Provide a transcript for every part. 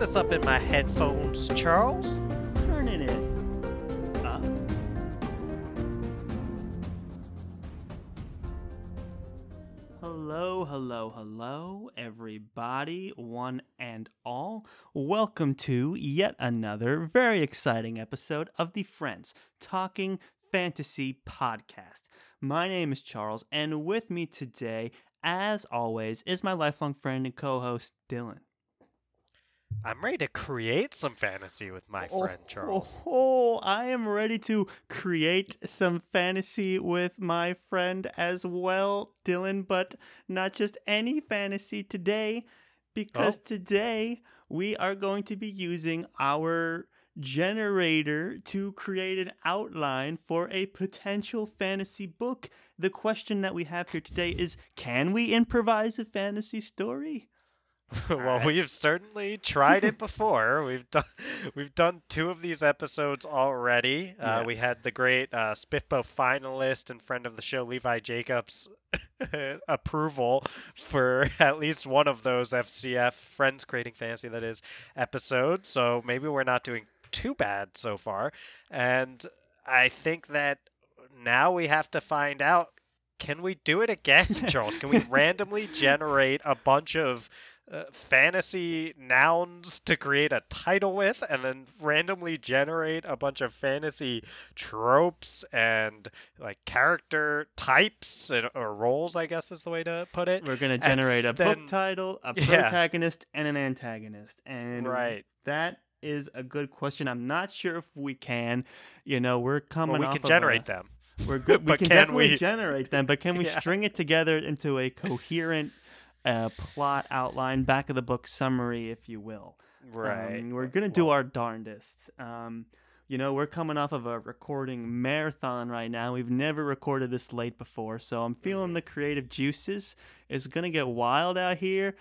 this up in my headphones, Charles. Turning it up. Uh. Hello, hello, hello, everybody, one and all. Welcome to yet another very exciting episode of the Friends Talking Fantasy Podcast. My name is Charles, and with me today, as always, is my lifelong friend and co host, Dylan. I'm ready to create some fantasy with my oh, friend Charles. Oh, oh, I am ready to create some fantasy with my friend as well, Dylan, but not just any fantasy today, because Oh. today we are going to be using our generator to create an outline for a potential fantasy book. The question that we have here today is can we improvise a fantasy story? well, Alright. we've certainly tried it before. we've done we've done two of these episodes already. Uh, We had the great uh, SPFBO finalist and friend of the show Levi Jacobs approval for at least one of those FCF Friends Creating Fantasy that is episodes. So maybe we're not doing too bad so far. And I think that now we have to find out. Can we do it again, Charles? Can we randomly generate a bunch of uh, fantasy nouns to create a title with and then randomly generate a bunch of fantasy tropes and like character types and, or roles i guess is the way to put it We're going to And generate a then- book title, a Yeah. protagonist, and an antagonist. And right that is a good question. I'm not sure if we can. You know, we're coming well we can generate a, them We're good. we but can, can definitely we- generate them, but can we Yeah. string it together into a coherent uh, plot outline, back of the book summary, if you will? right Um, we're gonna do Well, our darndest. Um, you know, we're coming off of a recording marathon right now. We've never recorded this late before, so I'm feeling the creative juices. It's gonna get wild out here.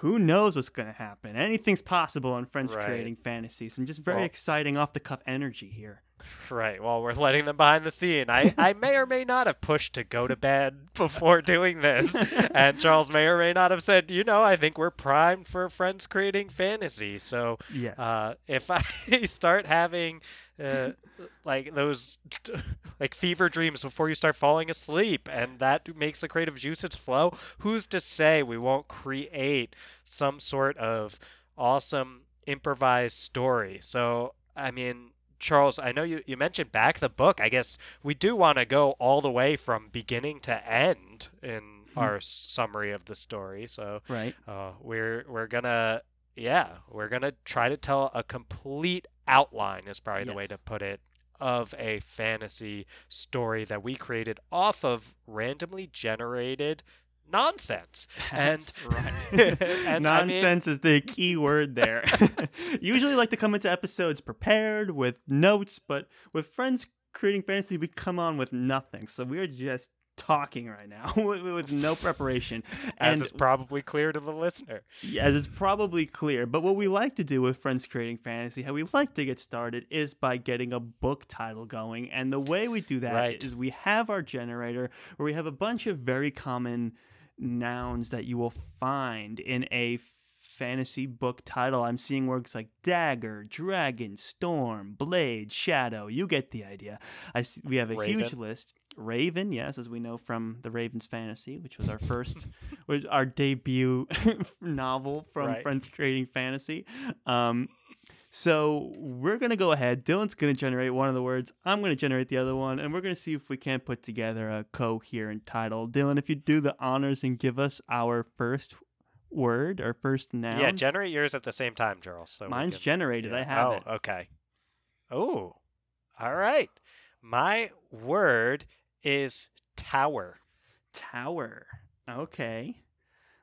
Who knows what's gonna happen? Anything's possible on Friends Right. Creating Fantasy. Some just very Well- exciting off the cuff energy here. Right. Well, we're letting them behind the scene. I, I may or may not have pushed to go to bed before doing this. and Charles may or may not have said, you know, I think we're primed for friends creating fantasy. So Yes. uh, if I start having uh, like those like fever dreams before you start falling asleep and that makes the creative juices flow, who's to say we won't create some sort of awesome improvised story? So, I mean, Charles, I know you, you mentioned back the book. I guess we do want to go all the way from beginning to end in Hmm. our summary of the story. So right. uh, we're we're gonna yeah we're gonna try to tell a complete outline is probably the way to put it of a fantasy story that we created off of randomly generated nonsense and and I mean- Nonsense is the key word there. Usually like to come into episodes prepared with notes, but with friends creating fantasy, we come on with nothing. So we're just talking right now with, no preparation. as and is probably clear to the listener as is probably clear. But what we like to do with Friends Creating Fantasy, how we like to get started, is by getting a book title going. And the way we do that is Right. we have our generator where we have a bunch of very common nouns that you will find in a fantasy book title. I'm seeing words like dagger, dragon, storm, blade, shadow. You get the idea. I see, we have a huge list. Raven, yes, as we know from the Ravens Fantasy, which was our first, was our debut novel from Right. Friends Creating Fantasy. Um, so we're gonna go ahead. Dylan's gonna generate one of the words. I'm gonna generate the other one, and we're gonna see if we can't put together a coherent title. Dylan, if you do the honors and give us our first word, our first noun. yeah generate yours at the same time charles so Mine's can- generated. I Yeah. have oh, it. okay. Oh, all right. My word is tower. Tower. Okay.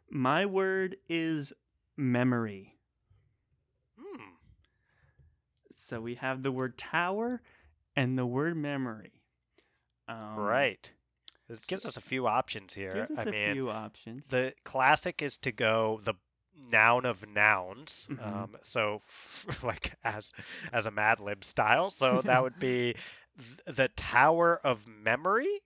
My word is memory. Hmm. So we have the word tower and the word memory. Um, right. It gives us a few options here. Gives us I a mean, few options. the classic is to go the noun of nouns. Mhm. Um, so, like as as a Mad Lib style. So that would be th- the Tower of Memory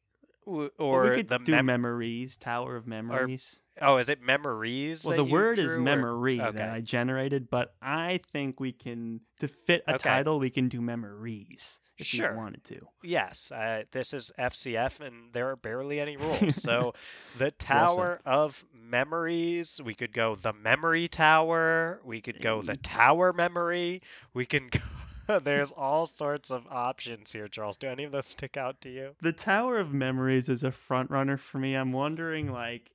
W- Well, Or we could the do mem- memories, Tower of Memories. oh, is it memories? well, the word is drew, or- memory Okay. that I generated, but I think we can to fit a Okay. title. We can do memories if Sure. you wanted to. Yes, uh, this is FCF, and there are barely any rules. so, the. Tower of Memories. We could go the Memory Tower. We could go the Tower Memory. We can go. There's all sorts of options here, Charles. Do any of those stick out to you? The Tower of Memories is a front runner for me. I'm wondering like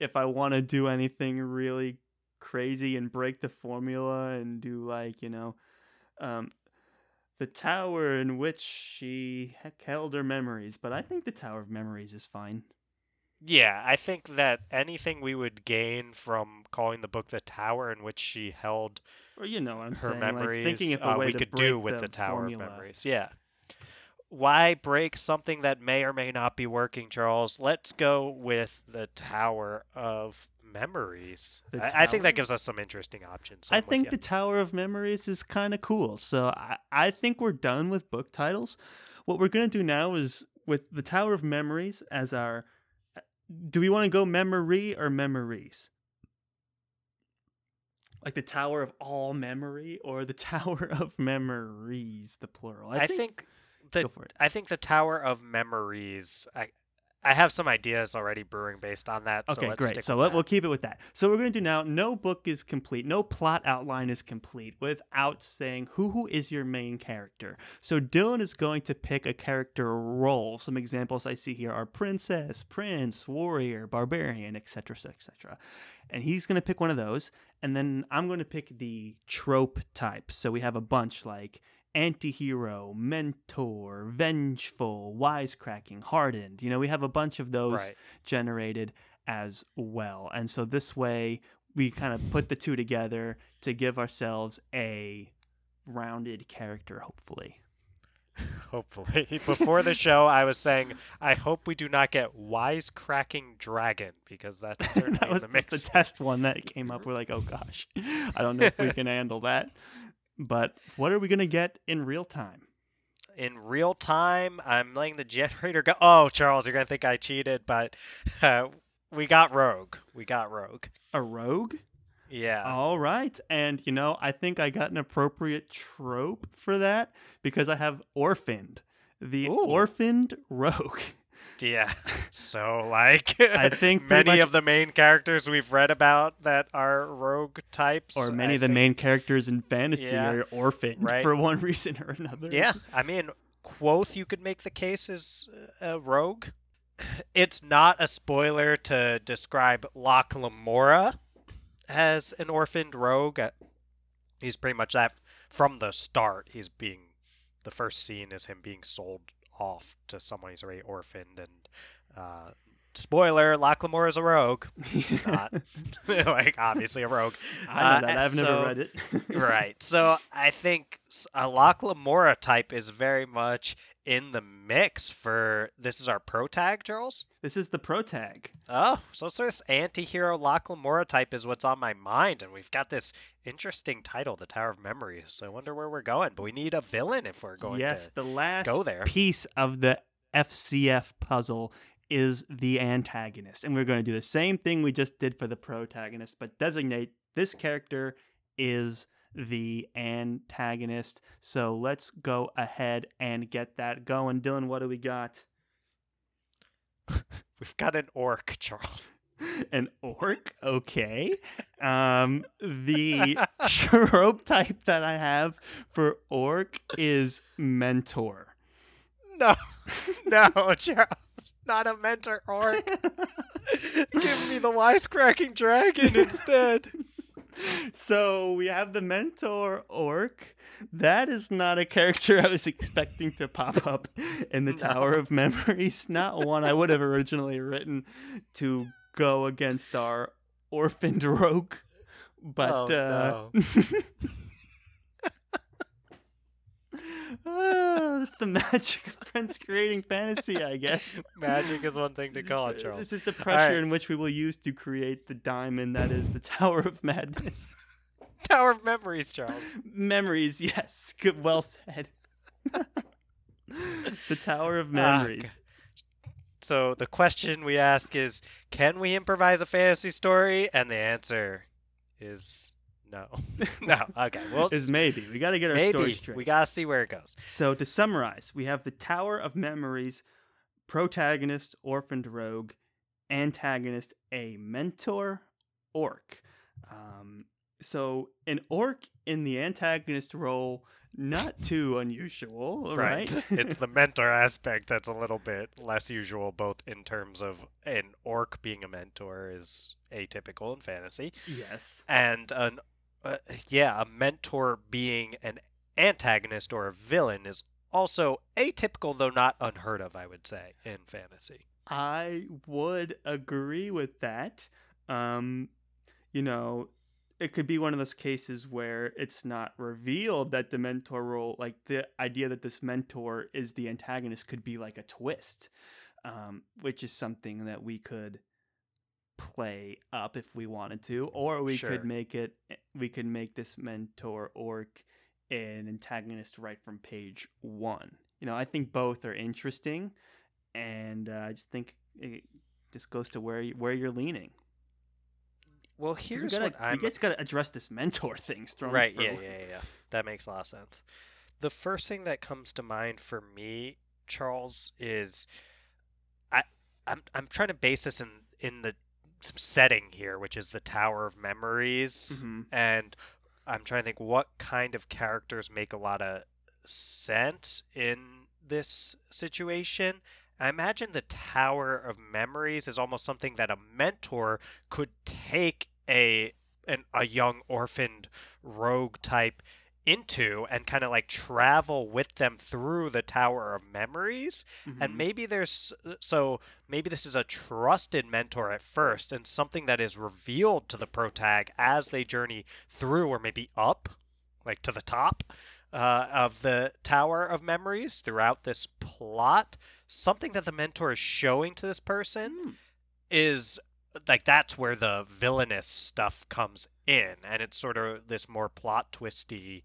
if I want to do anything really crazy and break the formula and do like, you know, um the tower in which she held her memories, but I think the Tower of Memories is fine. Yeah, I think that anything we would gain from calling the book the Tower in which she held Or you know her saying, memories, like thinking of a uh, way we could do with the, Tower formula. of Memories. Yeah. Why break something that may or may not be working, Charles? Let's go with the Tower of Memories. I, I think that gives us some interesting options. I I'm think the Tower of Memories is kind of cool. So I, I think we're done with book titles. What we're going to do now is with the Tower of Memories as our. Do we want to go memory or memories? Like the Tower of All Memory or the Tower of Memories, the plural? I, think, the Go for it. I think the Tower of Memories. I I have some ideas already brewing based on that. so Okay, let's great. Stick So let, we'll keep it with that. So we're going to do now. No book is complete. No plot outline is complete without saying who who is your main character. So Dylan is going to pick a character role. Some examples I see here are princess, prince, warrior, barbarian, etc., etc. And he's going to pick one of those, and then I'm going to pick the trope type. So we have a bunch like anti-hero, mentor, vengeful, wisecracking, hardened. You know, we have a bunch of those right. generated as well. And so this way we kind of put the two together to give ourselves a rounded character, hopefully. Hopefully. Before the show, I was saying, I hope we do not get wisecracking dragon because that's certainly that was the the, test one that came up. We're like, oh gosh, I don't know if we can handle that. But what are we going to get in real time? in real time, I'm letting the generator go. Oh, Charles, you're gonna think I cheated, but uh, we got Rogue. We got Rogue. A rogue? Yeah. All right. And, you know, I think I got an appropriate trope for that because I have orphaned. The Ooh. orphaned rogue. Yeah. So like I think many much- of the main characters we've read about that are rogue types. or many I of the think- main characters in fantasy Yeah, are orphaned right. for one reason or another. Yeah, I mean, Kvothe, you could make the case is a rogue. It's not a spoiler to describe Locke Lamora as an orphaned rogue. Uh, He's pretty much that from the start. He's being the first scene is him being sold off to someone who's already orphaned, and uh, spoiler: Locke Lamora is a rogue. Not like obviously a rogue. I know Uh, that. I've so- never read it. right. So I think a Locke Lamora type is very much in the mix for this is our pro tag, Charles. This is the pro tag. Oh, so, so this anti-hero Locke Lamora type is what's on my mind, and we've got this interesting title, the Tower of Memories. So I wonder where we're going, but we need a villain if we're going yes, to. the last go there. piece of the FCF puzzle is the antagonist. And we're going to do the same thing we just did for the protagonist, but designate this character is the antagonist. So let's go ahead and get that going. Dylan, what do we got? We've got an orc, Charles. An orc? Okay. Um, the trope type that I have for orc is mentor. No, no, Charles, not a mentor orc. Give me the wisecracking dragon instead. so we have the mentor orc. That is not a character I was expecting to pop up in the No. Tower of Memories. Not one I would have originally written to go against our orphaned rogue. But Oh, uh, ah, that's the magic of friends creating fantasy, I guess. Magic is one thing to call it, Charles. This is the pressure right. in which we will use to create the diamond that is the Tower of Madness. Tower of Memories, Charles. Memories, yes. Good, well said. the Tower of Ah, Memories. So the question we ask is, can we improvise a fantasy story? And the answer is no. no. Okay. Well, is maybe. We got to get our story straight. we gotta see where it goes. So to summarize, we have the Tower of Memories, protagonist, orphaned rogue, antagonist, a mentor, orc. Um, so an orc in the antagonist role, not too unusual, right? it's the mentor aspect that's a little bit less usual, both in terms of an orc being a mentor is atypical in fantasy, yes. and an uh, yeah, a mentor being an antagonist or a villain is also atypical, though not unheard of. I would say in fantasy. I would agree with that. Um, you know, it could be one of those cases where it's not revealed that the mentor role, like the idea that this mentor is the antagonist, could be like a twist, um, which is something that we could play up if we wanted to, or we Sure. could make it. We could make this mentor orc an antagonist right from page one. You know, I think both are interesting, and uh, I just think it just goes to where you, where you're leaning. Well, here's gotta, what I'm we just got to address this mentor thrown right. Yeah, yeah, yeah, yeah. That makes a lot of sense. The first thing that comes to mind for me, Charles, is I I'm I'm trying to base this in in the setting here, which is the Tower of Memories, Mhm. and I'm trying to think what kind of characters make a lot of sense in this situation. I imagine the Tower of Memories is almost something that a mentor could take a an, a young orphaned rogue type into and kind of like travel with them through the Tower of Memories and Mhm. maybe there's so maybe this is a trusted mentor at first and something that is revealed to the protag as they journey through or maybe up like to the top uh, of the tower of memories throughout this plot something that the mentor is showing to this person Hmm. is like that's where the villainous stuff comes in and it's sort of this more plot twisty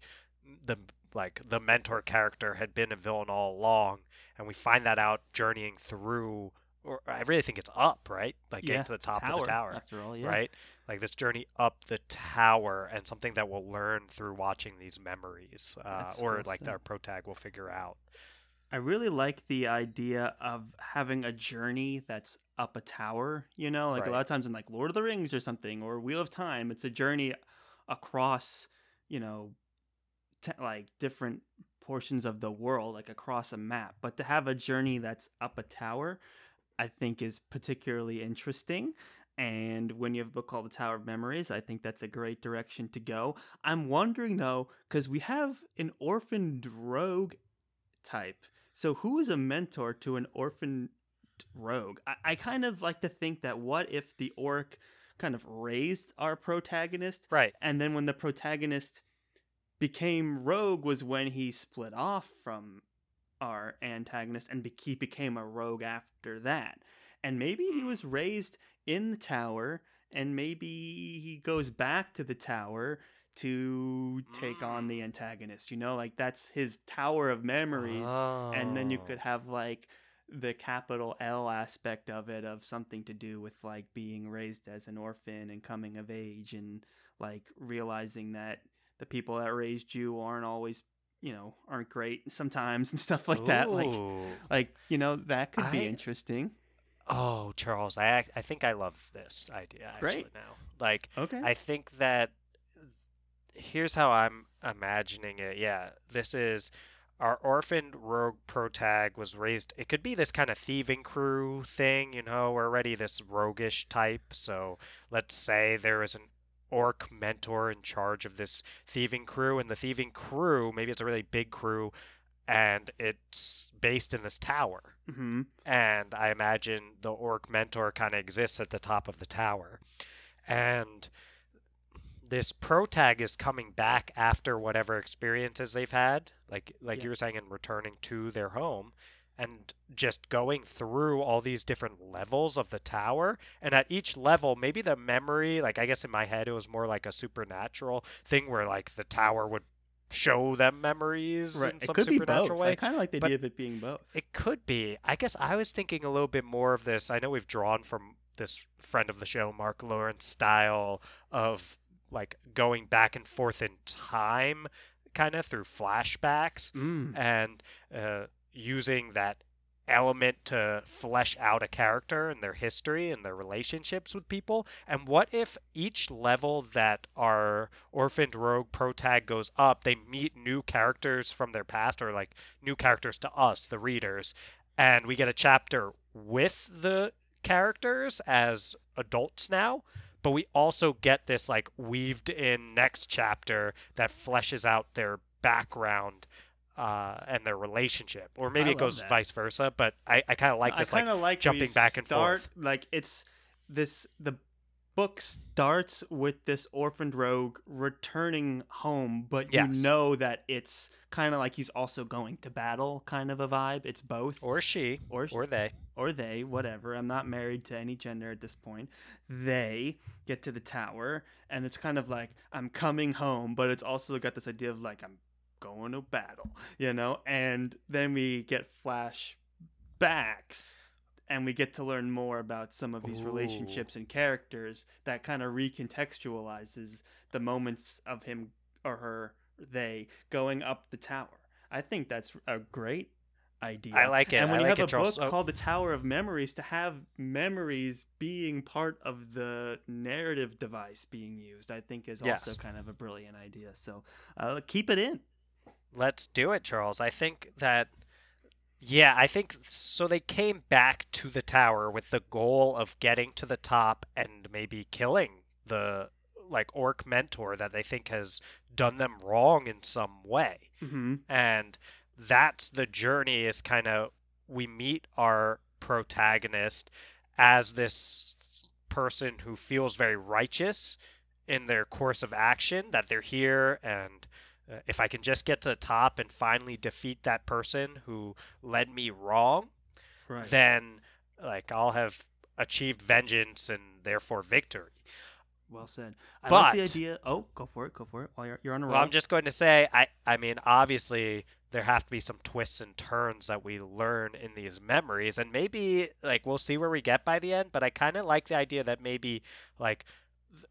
the like the mentor character had been a villain all along and we find that out journeying through or i really think it's up right? Like yeah, getting to the top of the tower After all, yeah. right? Like this journey up the tower and something that we'll learn through watching these memories uh, or like our protag will figure out I really like the idea of having a journey that's up a tower. You know, like a lot of times in like Lord of the Rings or something, or Wheel of Time, it's a journey across, you know, te- like different portions of the world, like across a map. But to have a journey that's up a tower, I think is particularly interesting. And when you have a book called The Tower of Memories, I think that's a great direction to go. I'm wondering though, because we have an orphaned rogue type. So who is a mentor to an orphaned rogue? I, I kind of like to think that what if the orc kind of raised our protagonist, right and then when the protagonist became rogue was when he split off from our antagonist and be- he became a rogue after that. And maybe he was raised in the tower and maybe he goes back to the tower to take on the mm. antagonist. You know, like that's his tower of memories and then you Oh. could have like the capital L aspect of it of something to do with like being raised as an orphan and coming of age and like realizing that the people that raised you aren't always you know aren't great sometimes and stuff like that like like you know that could be interesting Oh, Charles, I I think I love this idea actually Great. now. Like okay I think that here's how I'm imagining it. Yeah, this is our orphaned rogue protag was raised. It could be this kind of thieving crew thing, you know. We're already this roguish type, so let's say there is an orc mentor in charge of this thieving crew, and the thieving crew maybe it's a really big crew, and it's based in this tower hmm and I imagine the orc mentor kind of exists at the top of the tower. And this protag is coming back after whatever experiences they've had, like like Yeah. you were saying, and returning to their home, and just going through all these different levels of the tower. And at each level, maybe the memory, like I guess in my head, it was more like a supernatural thing where like the tower would show them memories in It some could be both. supernatural way. I kind of like the but idea of it being both. It could be. I guess I was thinking a little bit more of this. I know we've drawn from this friend of the show, Mark Lawrence style of like going back and forth in time, kind of through flashbacks Mm. and uh, using that element to flesh out a character and their history and their relationships with people. And what if each level that our orphaned rogue protag goes up, they meet new characters from their past or like new characters to us, the readers, and we get a chapter with the characters as adults now. But we also get this like weaved in next chapter that fleshes out their background uh, and their relationship, or maybe I it goes that. vice versa. But I, I kind of like this I like like, jumping back and start, forth. Like it's this the book starts with this orphaned rogue returning home, but Yes. you know that it's kind of like he's also going to battle, kind of a vibe. It's both or she or or they. Or they, whatever. I'm not married to any gender at this point. They get to the tower, and it's kind of like I'm coming home, but it's also got this idea of like I'm going to battle, you know. And then we get flashbacks, and we get to learn more about some of these Ooh. relationships and characters that kind of recontextualizes the moments of him or her, they going up the tower. I think that's a great idea. I like it. And when I you like have it, a book. Oh. called The Tower of Memories, to have memories being part of the narrative device being used, I think is Yes. also kind of a brilliant idea. So uh, keep it in. Let's do it, Charles. I think that yeah, I think so they came back to the tower with the goal of getting to the top and maybe killing the like orc mentor that they think has done them wrong in some way. Mm-hmm. and that's the journey is kind of we meet our protagonist as this person who feels very righteous in their course of action that they're here and uh, if i can just get to the top and finally defeat that person who led me wrong Right. then like i'll have achieved vengeance and therefore victory well said. I like the idea. Oh, go for it. Go for it. While you're, you're on a roll. Well, I'm just going to say, I, I mean, obviously there have to be some twists and turns that we learn in these memories, and maybe like we'll see where we get by the end. But I kind of like the idea that maybe like th-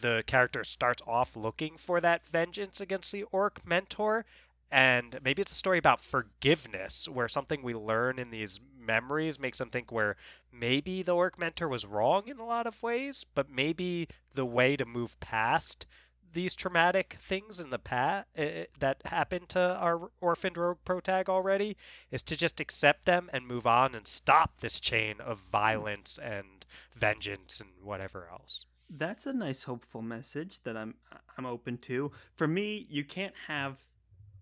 the character starts off looking for that vengeance against the orc mentor, and maybe it's a story about forgiveness, where something we learn in these memories makes them think where maybe the orc mentor was wrong in a lot of ways, but maybe the way to move past these traumatic things in the past uh, that happened to our orphaned rogue protag already is to just accept them and move on and stop this chain of violence and vengeance and whatever else. That's a nice hopeful message that I'm I'm open to. For me, you can't have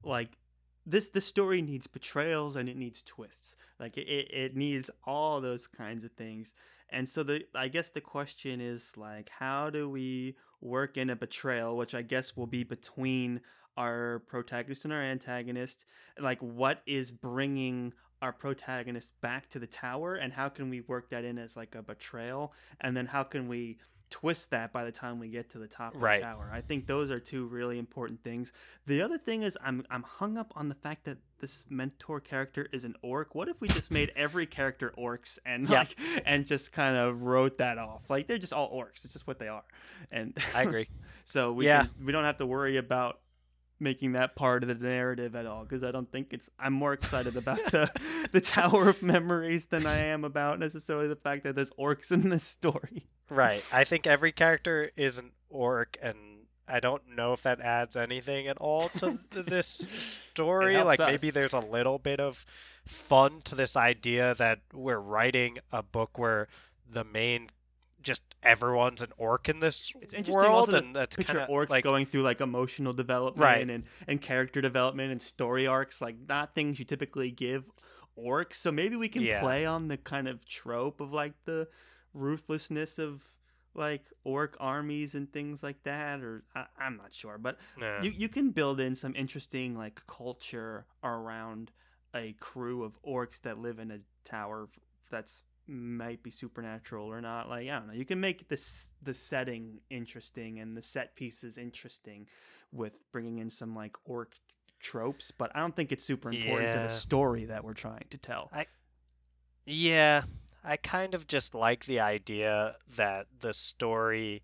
like this this story needs betrayals and it needs twists. Like it, it, it needs all those kinds of things. And so the I guess the question is like how do we work in a betrayal, which I guess will be between our protagonist and our antagonist. Like what is bringing our protagonist back to the tower and how can we work that in as like a betrayal and then how can we twist that by the time we get to the top of Right. the tower. I think those are two really important things. The other thing is I'm I'm hung up on the fact that this mentor character is an orc. What if we just made every character orcs and Yeah. like and just kind of wrote that off? Like they're just all orcs. It's just what they are. And I agree. so we Yeah. can, we don't have to worry about making that part of the narrative at all because I don't think it's I'm more excited about the the Tower of Memories than I am about necessarily the fact that there's orcs in this story. right. I think every character is an orc and I don't know if that adds anything at all to, to this story. Like us. maybe there's a little bit of fun to this idea that we're writing a book where the main just everyone's an orc in this It's interesting world also and that's Picture kind of orcs like going through like emotional development Right. and and character development and story arcs, like not things you typically give orcs. So maybe we can Yeah. play on the kind of trope of like the ruthlessness of like orc armies and things like that or I, i'm not sure but nah. you, you can build in some interesting like culture around a crew of orcs that live in a tower that's might be supernatural or not. Like I don't know. You can make this the setting interesting and the set pieces interesting with bringing in some like orc tropes, but I don't think it's super important to the story that we're trying to tell. Yeah, I kind of just like the idea that the story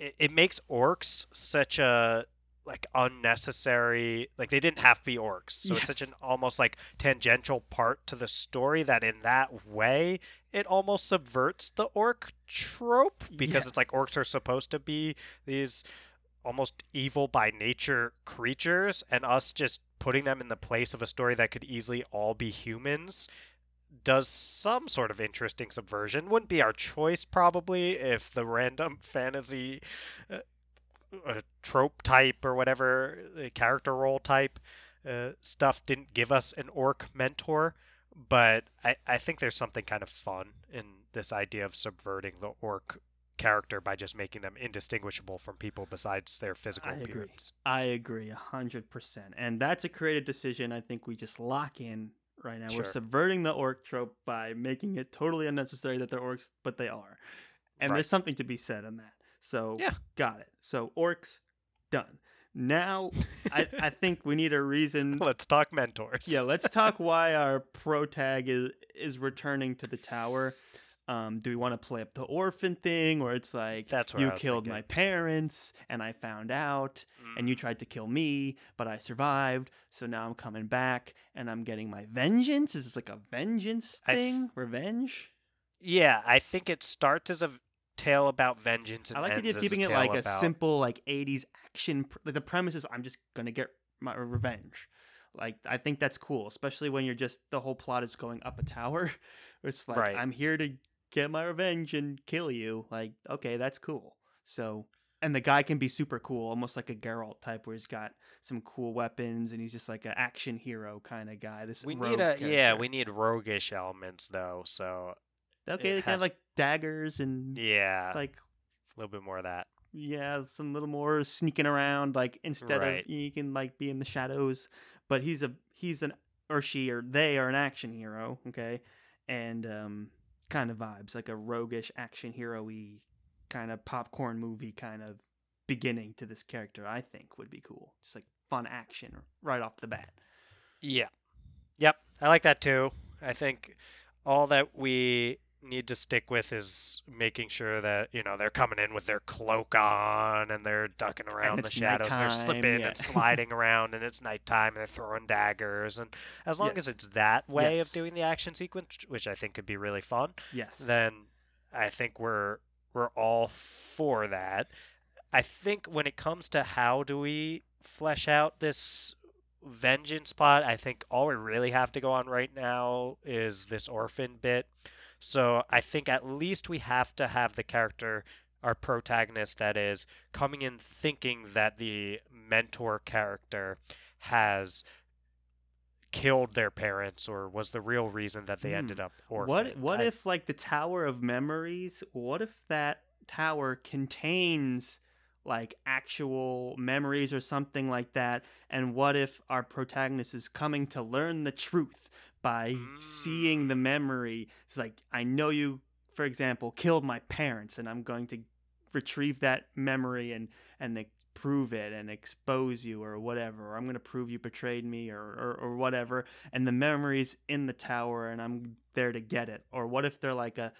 it, it makes orcs such a like unnecessary like they didn't have to be orcs. So it's such an almost like tangential part to the story that in that way it almost subverts the orc trope because it's like orcs are supposed to be these almost evil by nature creatures and us just putting them in the place of a story that could easily all be humans does some sort of interesting subversion. Wouldn't be our choice probably if the random fantasy uh, uh, trope type or whatever character role type uh, stuff didn't give us an orc mentor. But I, I think there's something kind of fun in this idea of subverting the orc character by just making them indistinguishable from people besides their physical I agree. appearance. I agree a hundred percent, and that's a creative decision. I think we just lock in right now. Sure. We're subverting the orc trope by making it totally unnecessary that they're orcs, but they are, and Right. there's something to be said on that. So Yeah. got it. So orcs done. Now I, I think we need a reason. Let's talk mentors. yeah, let's talk why our pro tag is is returning to the tower. Um, do we want to play up the orphan thing, or it's like That's you killed thinking. my parents and I found out, and you Mm. tried to kill me, but I survived. So now I'm coming back and I'm getting my vengeance. Is this like a vengeance I th- thing? Revenge? Yeah, I think it starts as a tale about vengeance and I like the idea of keeping it like tale a simple like 80s action. pr- Like the premise is I'm just gonna get my uh, revenge. Like I think that's cool, especially when you're just the whole plot is going up a tower. It's like Right. I'm here to get my revenge and kill you. Like okay, that's cool. So and the guy can be super cool, almost like a Geralt type, where he's got some cool weapons and he's just like an action hero kind of guy. This We need a yeah, we need roguish elements though. So okay. They kind of like daggers and yeah, like a little bit more of that. yeah, some little more sneaking around. Like instead Right. of you can like be in the shadows, but he's a he's an or she or they are an action hero. Okay, and um, kind of vibes like a roguish action hero-y kind of popcorn movie kind of beginning to this character. I think would be cool. Just like fun action right off the bat. Yeah, yep, I like that too. I think all that we need to stick with is making sure that you know they're coming in with their cloak on and they're ducking around the shadows and they're slipping yeah. and sliding around and it's nighttime and they're throwing daggers and as long as it's that way Yes. of doing the action sequence which i think could be really fun Yes. then I think we're we're all for that. I think when it comes to how do we flesh out this vengeance plot, I think all we really have to go on right now is this orphan bit. So I think at least we have to have the character our protagonist that is coming in thinking that the mentor character has killed their parents or was the real reason that they Hmm. ended up orphaned. What what I- if like the Tower of Memories? What if that tower contains like actual memories or something like that? And what if our protagonist is coming to learn the truth by seeing the mm. memory? It's like I know you, for example, killed my parents, and I'm going to retrieve that memory and and prove it and expose you or whatever or i'm going to prove you betrayed me or, or or whatever and the memories in the tower and i'm there to get it or what if they're like a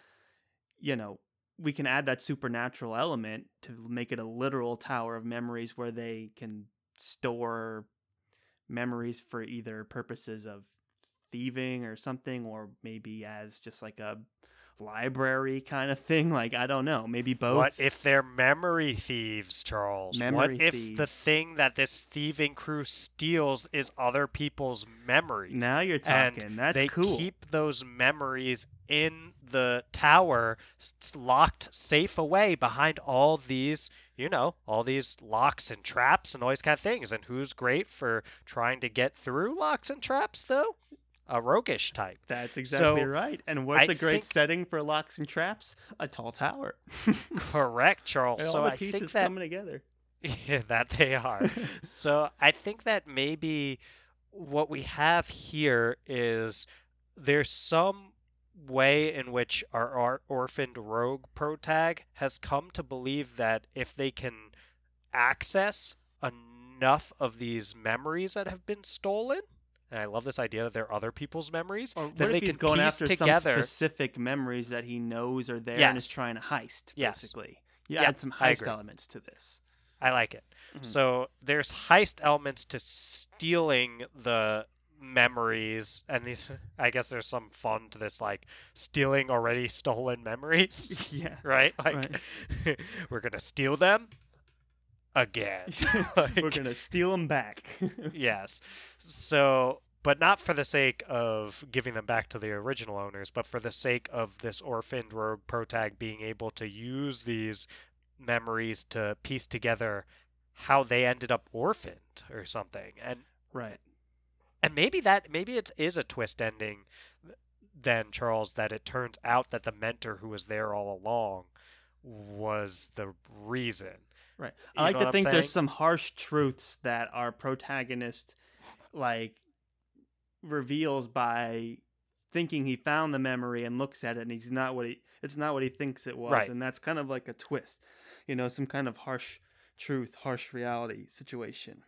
you know we can add that supernatural element to make it a literal tower of memories where they can store memories for either purposes of thieving or something or maybe as just like a library kind of thing like i don't know maybe both What if they're memory thieves, Charles? Memory what if the thing that this thieving crew steals is other people's memories? now you're and talking that's they cool keep those memories in the tower, locked safe away behind all these, you know, all these locks and traps and all these kind of things. And who's great for trying to get through locks and traps, though? A roguish type. That's exactly So, right. And what's I a great think- setting for locks and traps? A tall tower. Correct, Charles. all so the I pieces think that coming together. Yeah, that they are. so I think that maybe what we have here is there's some way in which our, our orphaned rogue protag has come to believe that if they can access enough of these memories that have been stolen, and I love this idea that they're other people's memories, Or then what they he's can going after together. some specific memories that he knows are there yes. and is trying to heist? Yes. Basically, you Yep, add some heist elements to this. I like it. Mhm. So there's heist elements to stealing the memories, and these. I guess there's some fun to this, like stealing already stolen memories, yeah. right? Like we're gonna steal them again. We're gonna steal them back. yes. So, but not for the sake of giving them back to the original owners, but for the sake of this orphaned rogue protag being able to use these memories to piece together how they ended up orphaned or something. And right. And maybe that maybe it is a twist ending then Charles that it turns out that the mentor who was there all along was the reason. Right. You I like to think there's some harsh truths that our protagonist like reveals by thinking he found the memory and looks at it and he's not what he it's not what he thinks it was Right. and that's kind of like a twist. You know, some kind of harsh truth, harsh reality situation.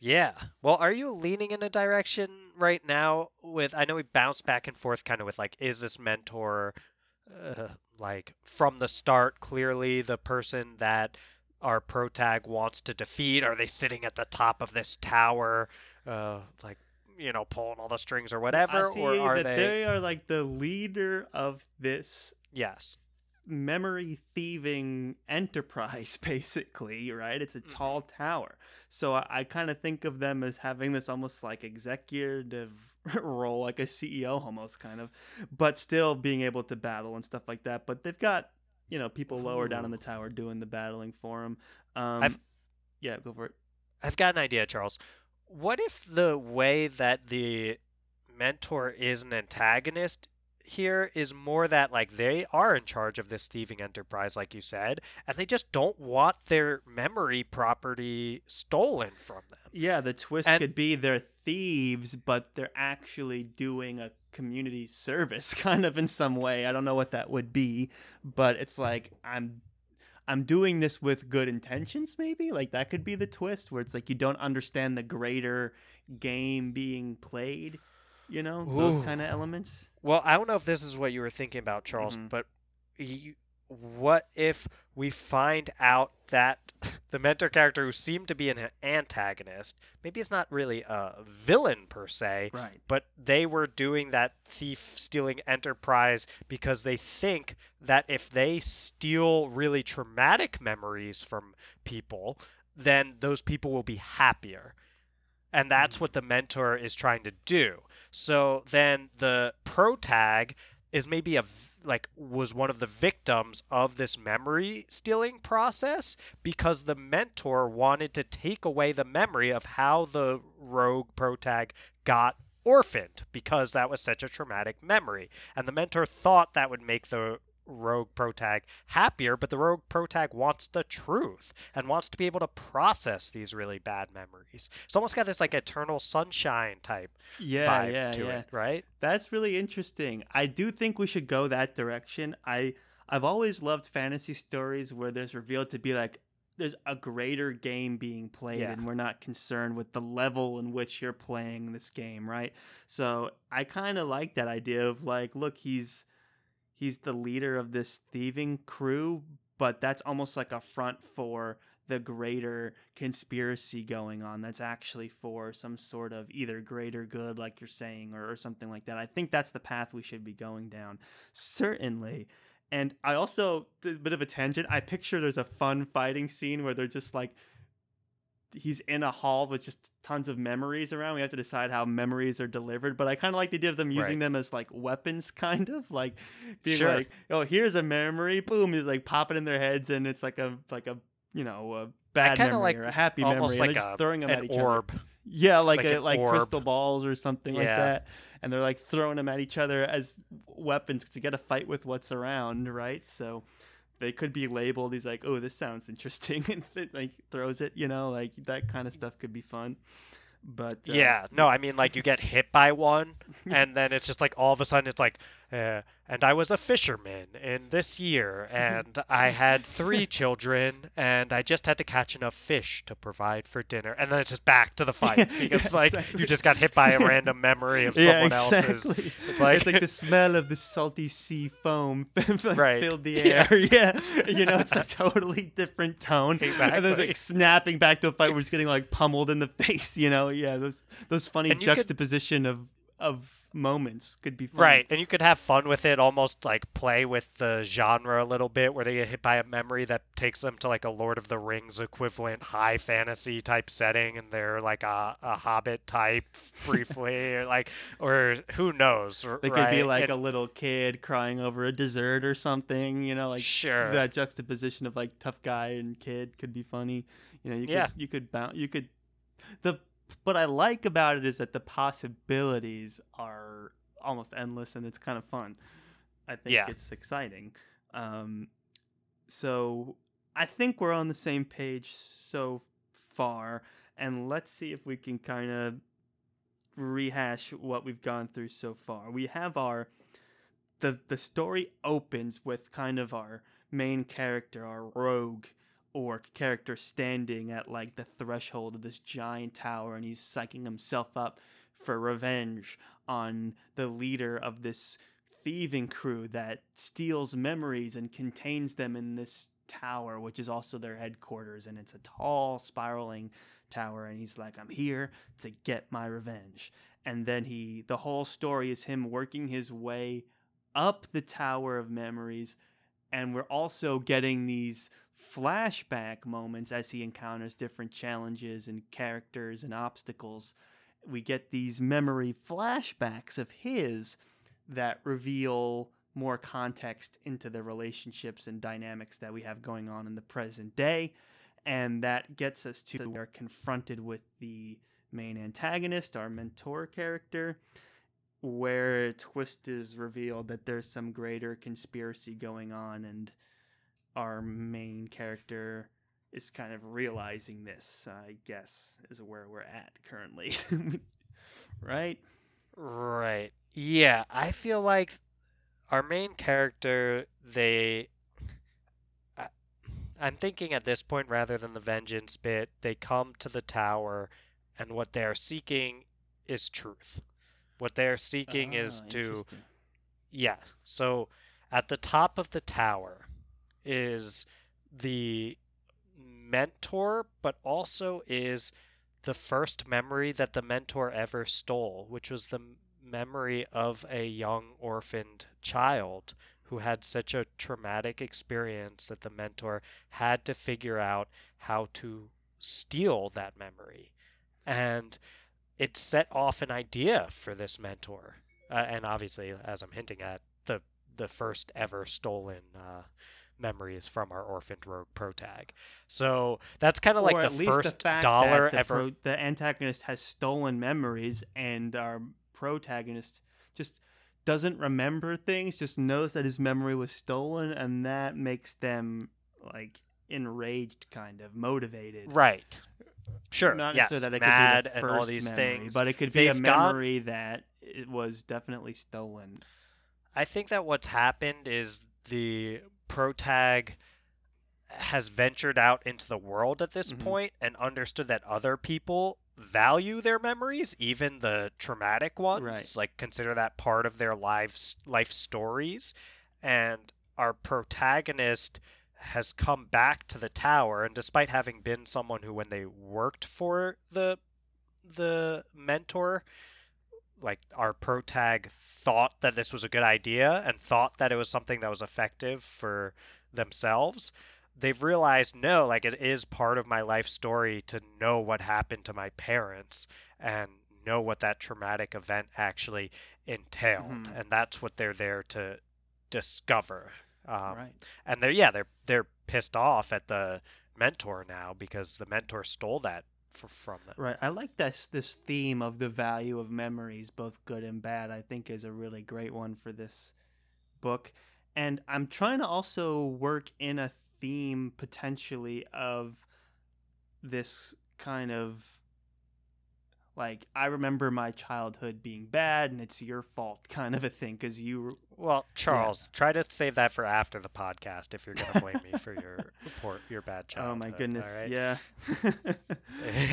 Yeah. Well, are you leaning in a direction right now with I know we bounce back and forth kind of with like is this mentor uh, like from the start clearly the person that our protag wants to defeat are they sitting at the top of this tower uh like you know pulling all the strings or whatever or are that they are like the leader of this Yes. Memory thieving enterprise basically right? It's a Mhm. tall tower. So i, I kind of think of them as having this almost like executive role like a ceo almost kind of but still being able to battle and stuff like that. But they've got you know people lower down in the tower doing the battling for them um I've- yeah go for it. I've got an idea, Charles. What if the way that the mentor is an antagonist here is more that like they are in charge of this thieving enterprise like you said and they just don't want their memory property stolen from them. Yeah, the twist And- could be they're thieves, but they're actually doing a community service, kind of in some way. I don't know what that would be, but it's like I'm I'm doing this with good intentions, maybe. Like that could be the twist, where it's like you don't understand the greater game being played. You know those kind of elements. Well, I don't know if this is what you were thinking about, Charles, Mhm. but you, what if we find out that the mentor character who seemed to be an antagonist, maybe it's not really a villain per se, Right. but they were doing that thief stealing enterprise because they think that if they steal really traumatic memories from people, then those people will be happier. And that's mm-hmm. what the mentor is trying to do. So then the protag is maybe a like was one of the victims of this memory stealing process because the mentor wanted to take away the memory of how the rogue protag got orphaned because that was such a traumatic memory and the mentor thought that would make the rogue protag happier but the rogue protag wants the truth and wants to be able to process these really bad memories it's almost got this like eternal sunshine type Yeah, vibe yeah, to yeah. it right That's really interesting. I do think we should go that direction. I I've always loved fantasy stories where there's revealed to be like there's a greater game being played Yeah. and we're not concerned with the level in which you're playing this game, right? So I kind of like that idea of like look, he's he's the leader of this thieving crew, but that's almost like a front for the greater conspiracy going on. That's actually for some sort of either greater good like you're saying or, or something like that. I think that's the path we should be going down. Certainly. And i also a bit of a tangent i picture there's a fun fighting scene where they're just like he's in a hall with just tons of memories around. We have to decide how memories are delivered, but I kind of like the idea of them using Right. them as like weapons, kind of like being Sure. like, oh, here's a memory, boom, is like popping in their heads, and it's like a like a you know a bad memory like or a happy memory, almost and like they're just a- throwing them at each other. orb Yeah, like, like a, like orb. crystal balls or something like that. And they're like throwing them at each other as weapons because you got to fight with what's around, right? So they could be labeled. He's like, "Oh, this sounds interesting," and it, like throws it. You know, like that kind of stuff could be fun. But uh, yeah no i mean like you get hit by one and then it's just like all of a sudden it's like uh, and i was a fisherman in this year and i had three children and i just had to catch enough fish to provide for dinner and then it's just back to the fight Yeah, because yeah, like exactly. you just got hit by a random memory of yeah, someone else's exactly. it's like, it's like the smell of the salty sea foam Right. filled the air. Yeah. You know, it's a totally different tone. And then it's like snapping back to a fight where it's getting like pummeled in the face, you know? Yeah, those those funny And you could- juxtaposition of of moments could be fun. Right, and you could have fun with it, almost like play with the genre a little bit, where they get hit by a memory that takes them to like a Lord of the Rings equivalent high fantasy type setting, and they're like a, a Hobbit type briefly, or like, or who knows? They could be like And- a little kid crying over a dessert or something, you know, like sure, that juxtaposition of like tough guy and kid could be funny. You know, you Yeah. could you could bounce you could the what I like about it is that the possibilities are almost endless and it's kind of fun. I think Yeah. it's exciting. Um so I think we're on the same page so far and let's see if we can kind of rehash what we've gone through so far. We have our the the story opens with kind of our main character, our rogue or character standing at like the threshold of this giant tower and he's psyching himself up for revenge on the leader of this thieving crew that steals memories and contains them in this tower which is also their headquarters and it's a tall spiraling tower and he's like I'm here to get my revenge. And then he the whole story is him working his way up the tower of memories and we're also getting these flashback moments as he encounters different challenges and characters and obstacles we get these memory flashbacks of his that reveal more context into the relationships and dynamics that we have going on in the present day and that gets us to we are confronted with the main antagonist our mentor character where a twist is revealed that there's some greater conspiracy going on and our main character is kind of realizing this i guess is where we're at currently right Right. Yeah, I feel like our main character, they. I- I'm thinking at this point, rather than the vengeance bit, they come to the tower, and what they are seeking is truth. What they are seeking is Ah, to. Yeah. So at the top of the tower is the mentor, but also is the first memory that the mentor ever stole, which was the memory of a young orphaned child who had such a traumatic experience that the mentor had to figure out how to steal that memory. And it set off an idea for this mentor. Uh, and obviously, as I'm hinting at, the the first ever stolen uh, memories from our orphaned rogue protag. So that's kind of like the first the fact dollar that the, ever. pro- the antagonist has stolen memories and our protagonist just doesn't remember things just knows that his memory was stolen and that makes them like enraged kind of motivated Right. Sure. not yes. necessarily that it Mad could be the and all these memory, things. but it could be a They've gone- memory that it was definitely stolen I think that what's happened is the protag has ventured out into the world at this Mhm. point and understood that other people value their memories, even the traumatic ones. Right. Like consider that part of their lives life stories. And our protagonist has come back to the tower and despite having been someone who when they worked for the the mentor like our protag thought that this was a good idea and thought that it was something that was effective for themselves they've realized no like it is part of my life story to know what happened to my parents and know what that traumatic event actually entailed. Mhm. and that's what they're there to discover. Um, right. and they're yeah they're they're pissed off at the mentor now because the mentor stole that f- from them Right. I like this this theme of the value of memories, both good and bad. I think is a really great one for this book. And I'm trying to also work in a theme potentially of this kind of like I remember my childhood being bad and it's your fault kind of a thing because you Well, Charles, try to save that for after the podcast if you're going to blame me for your report, your bad childhood. oh my goodness right? yeah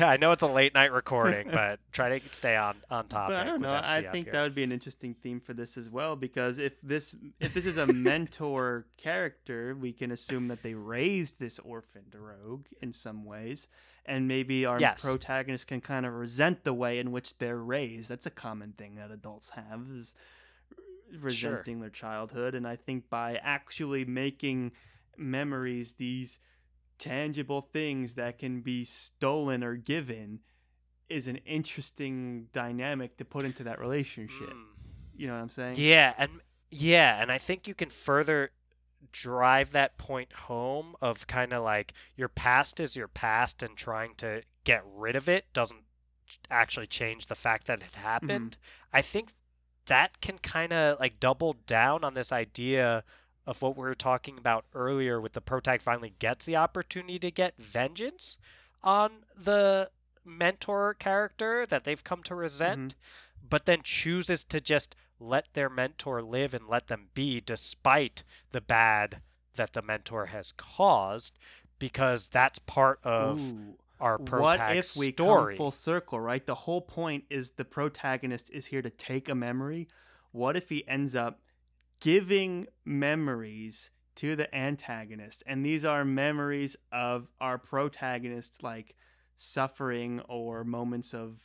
I know it's a late night recording, but try to stay on on topic. but I don't with know I think here. that would be an interesting theme for this as well because if this if this is a mentor character we can assume that they raised this orphaned rogue in some ways and maybe our Yes. protagonist can kind of resent the way in which they're raised. That's a common thing that adults have is resenting their childhood. And i think by actually making memories these tangible things that can be stolen or given is an interesting dynamic to put into that relationship. Mm. you know what i'm saying? Yeah, and yeah, and I think you can further drive that point home of kind of like your past is your past and trying to get rid of it doesn't actually change the fact that it mm-hmm. happened. I think that can kind of like double down on this idea of what we were talking about earlier with the protag finally gets the opportunity to get vengeance on the mentor character that they've come to resent mm-hmm. but then chooses to just let their mentor live and let them be despite the bad that the mentor has caused because that's part of Ooh. our what if we story. come full circle right the whole point is the protagonist is here to take a memory what if he ends up giving memories to the antagonist and these are memories of our protagonist like suffering or moments of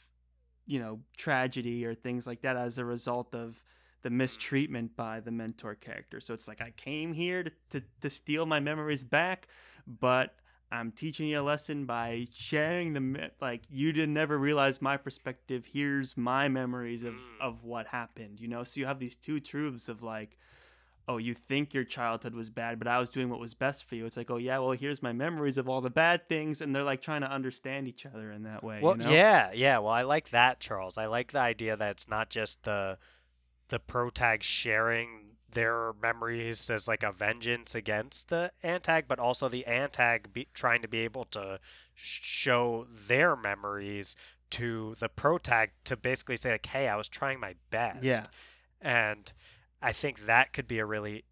you know tragedy or things like that as a result of the mistreatment by the mentor character. So it's like i came here to, to, to steal my memories back but i'm teaching you a lesson by sharing the like you didn't never realize my perspective. Here's my memories of Mm. of what happened you know? So you have these two truths of like oh you think your childhood was bad but i was doing what was best for you it's like oh yeah well here's my memories of all the bad things and they're like trying to understand each other in that way Well, you know? yeah, yeah. Well, I like that, Charles. I like the idea that it's not just the the protag sharing their memories as like a vengeance against the antag, but also the antag be, trying to be able to show their memories to the protag to basically say like, "Hey, I was trying my best." Yeah. and I think that could be a really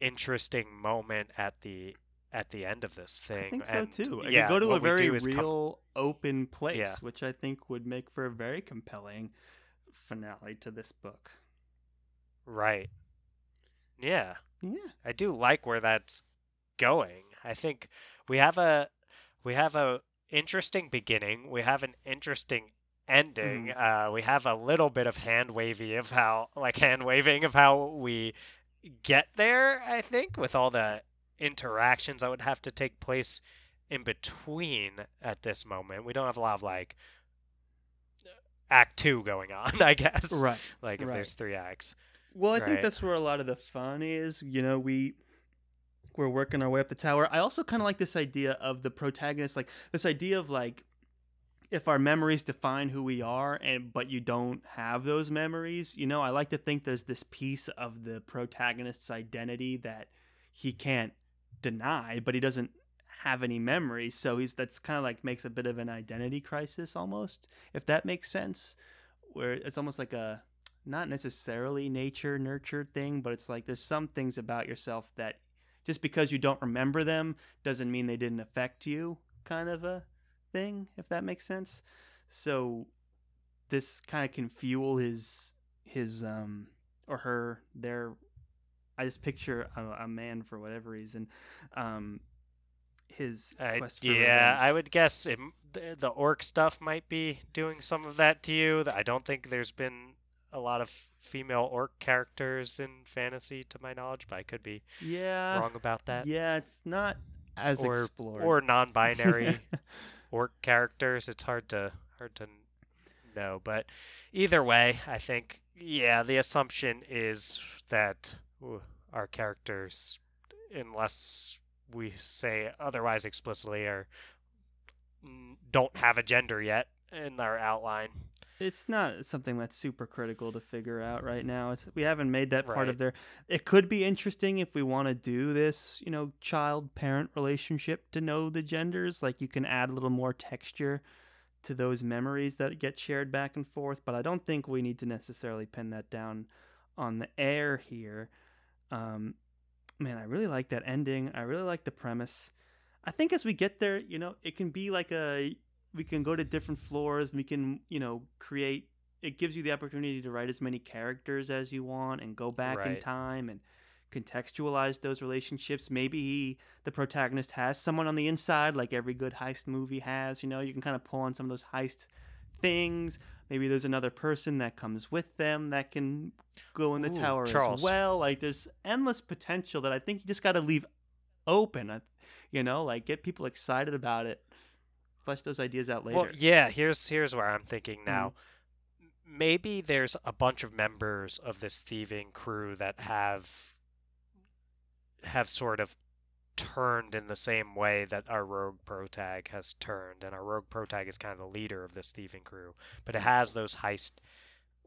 interesting moment at the at the end of this thing. I think so and, too. It yeah, could go to a very do is come- real, open place, Yeah. which I think would make for a very compelling finale to this book. Right. Yeah, Yeah. I do like where that's going. I think we have a we have a interesting beginning. We have an interesting ending. Uh, we have a little bit of hand wavy of how like hand waving of how we get there. I think with all the interactions that would have to take place in between at this moment. We don't have a lot of like act two going on. I guess Right. like if right. there's three acts. Well, I think that's where a lot of the fun is. You know, we we're working our way up the tower. I also kind of like this idea of the protagonist, like this idea of like if our memories define who we are, and but you don't have those memories. You know, I like to think there's this piece of the protagonist's identity that he can't deny, but he doesn't have any memories. So he's that's kind of like makes a bit of an identity crisis almost, if that makes sense. Where it's almost like a not necessarily nature nurture thing, but it's like there's some things about yourself that just because you don't remember them doesn't mean they didn't affect you, kind of a thing, if that makes sense. So this kind of can fuel his his um or her their I just picture a, a man for whatever reason um his I, yeah, revenge. I would guess it, the, the orc stuff might be doing some of that to you. I don't think there's been a lot of female orc characters in fantasy, to my knowledge, but I could be yeah wrong about that. yeah it's not as Or- explored Or non-binary orc characters. It's hard to hard to know, but either way, I think yeah, the assumption is that ooh, our characters, unless we say otherwise explicitly, are mm, don't have a gender yet in our outline. It's not something that's super critical to figure out right now. It's we haven't made that part of their. It could be interesting if we want to do this, you know, child parent relationship to know the genders. Like you can add a little more texture to those memories that get shared back and forth. But I don't think we need to necessarily pin that down on the air here. Um, man, I really like that ending. I really like the premise. I think as we get there, you know, it can be like a we can go to different floors. We can, you know, create. It gives you the opportunity to write as many characters as you want and go back in time and contextualize those relationships. Maybe he, the protagonist, has someone on the inside, like every good heist movie has. You know, you can kind of pull on some of those heist things. Maybe there's another person that comes with them that can go in the Ooh, tower Charles. as well. Like there's endless potential that I think you just got to leave open. Uh, you know, like get people excited about it. Flesh those ideas out later. Well, yeah. Here's here's where I'm thinking hmm. now. M- Maybe there's a bunch of members of this thieving crew that have have sort of turned in the same way that our rogue protag has turned, and our rogue protag is kind of the leader of this thieving crew, but it has those heist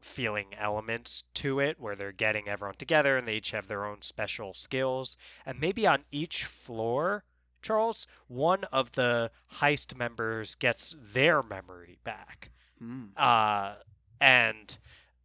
feeling elements to it where they're getting everyone together and they each have their own special skills and maybe on each floor Charles, one of the heist members gets their memory back. Mm. Uh, and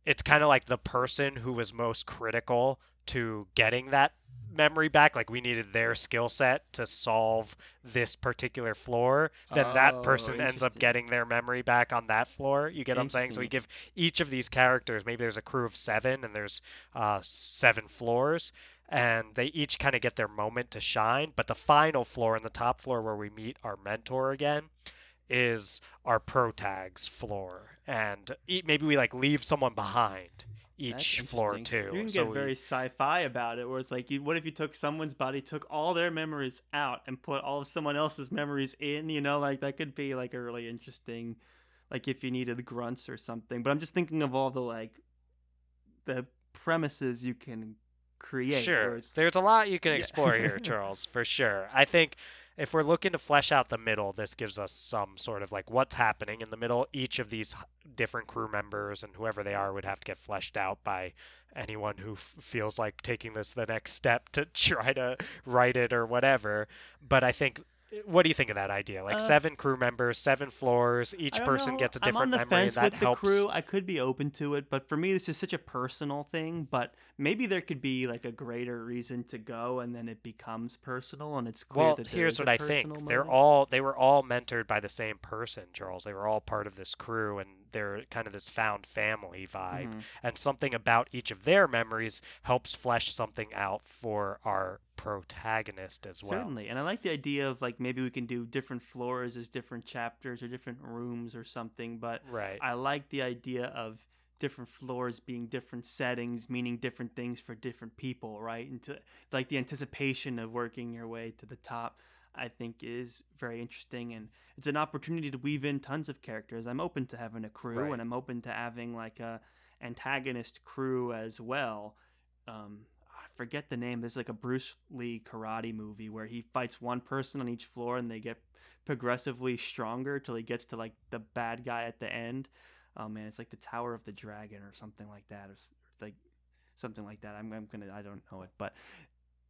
it's kind of like the person who was most critical to getting that memory back. Like we needed their skill set to solve this particular floor. Then that Oh, person ends up getting their memory back on that floor. You get what I'm saying? So we give each of these characters, maybe there's a crew of seven and there's uh, seven floors and they each kind of get their moment to shine. But the final floor and the top floor where we meet our mentor again is our pro tags floor, and maybe we like leave someone behind each floor too. You can so get we- very sci-fi about it, where it's like, you, what if you took someone's body, took all their memories out, and put all of someone else's memories in? You know, like that could be like a really interesting, like if you needed grunts or something. But I'm just thinking of all the like, the premises you can create. Sure. There's a lot you can Yeah. explore here, Charles, for sure. I think if we're looking to flesh out the middle, this gives us some sort of like what's happening in the middle. Each of these different crew members and whoever they are would have to get fleshed out by anyone who f- feels like taking this the next step to try to write it or whatever. But I think. What do you think of that idea? Like Uh, seven crew members, seven floors, each person know. gets a I'm different on the memory, fence that with the crew. I could be open to it, but for me, this is such a personal thing. But maybe there could be like a greater reason to go, and then it becomes personal, and it's clear Well, that here's what I think. personal They're all they were all mentored by the same person, Charles. They were all part of this crew and they're kind of this found family vibe. Mhm. And something about each of their memories helps flesh something out for our protagonist as well. Certainly, and I like the idea of like maybe we can do different floors as different chapters or different rooms or something. But Right. I like the idea of different floors being different settings, meaning different things for different people, right? And to like the anticipation of working your way to the top, I think is very interesting, and it's an opportunity to weave in tons of characters. I'm open to having a crew, Right. and I'm open to having like a antagonist crew as well. Um, I forget the name. There's like a Bruce Lee karate movie where he fights one person on each floor, and they get progressively stronger till he gets to like the bad guy at the end. Oh man, it's like the Tower of the Dragon or something like that, or like something like that. I'm, I'm gonna I don't know it, but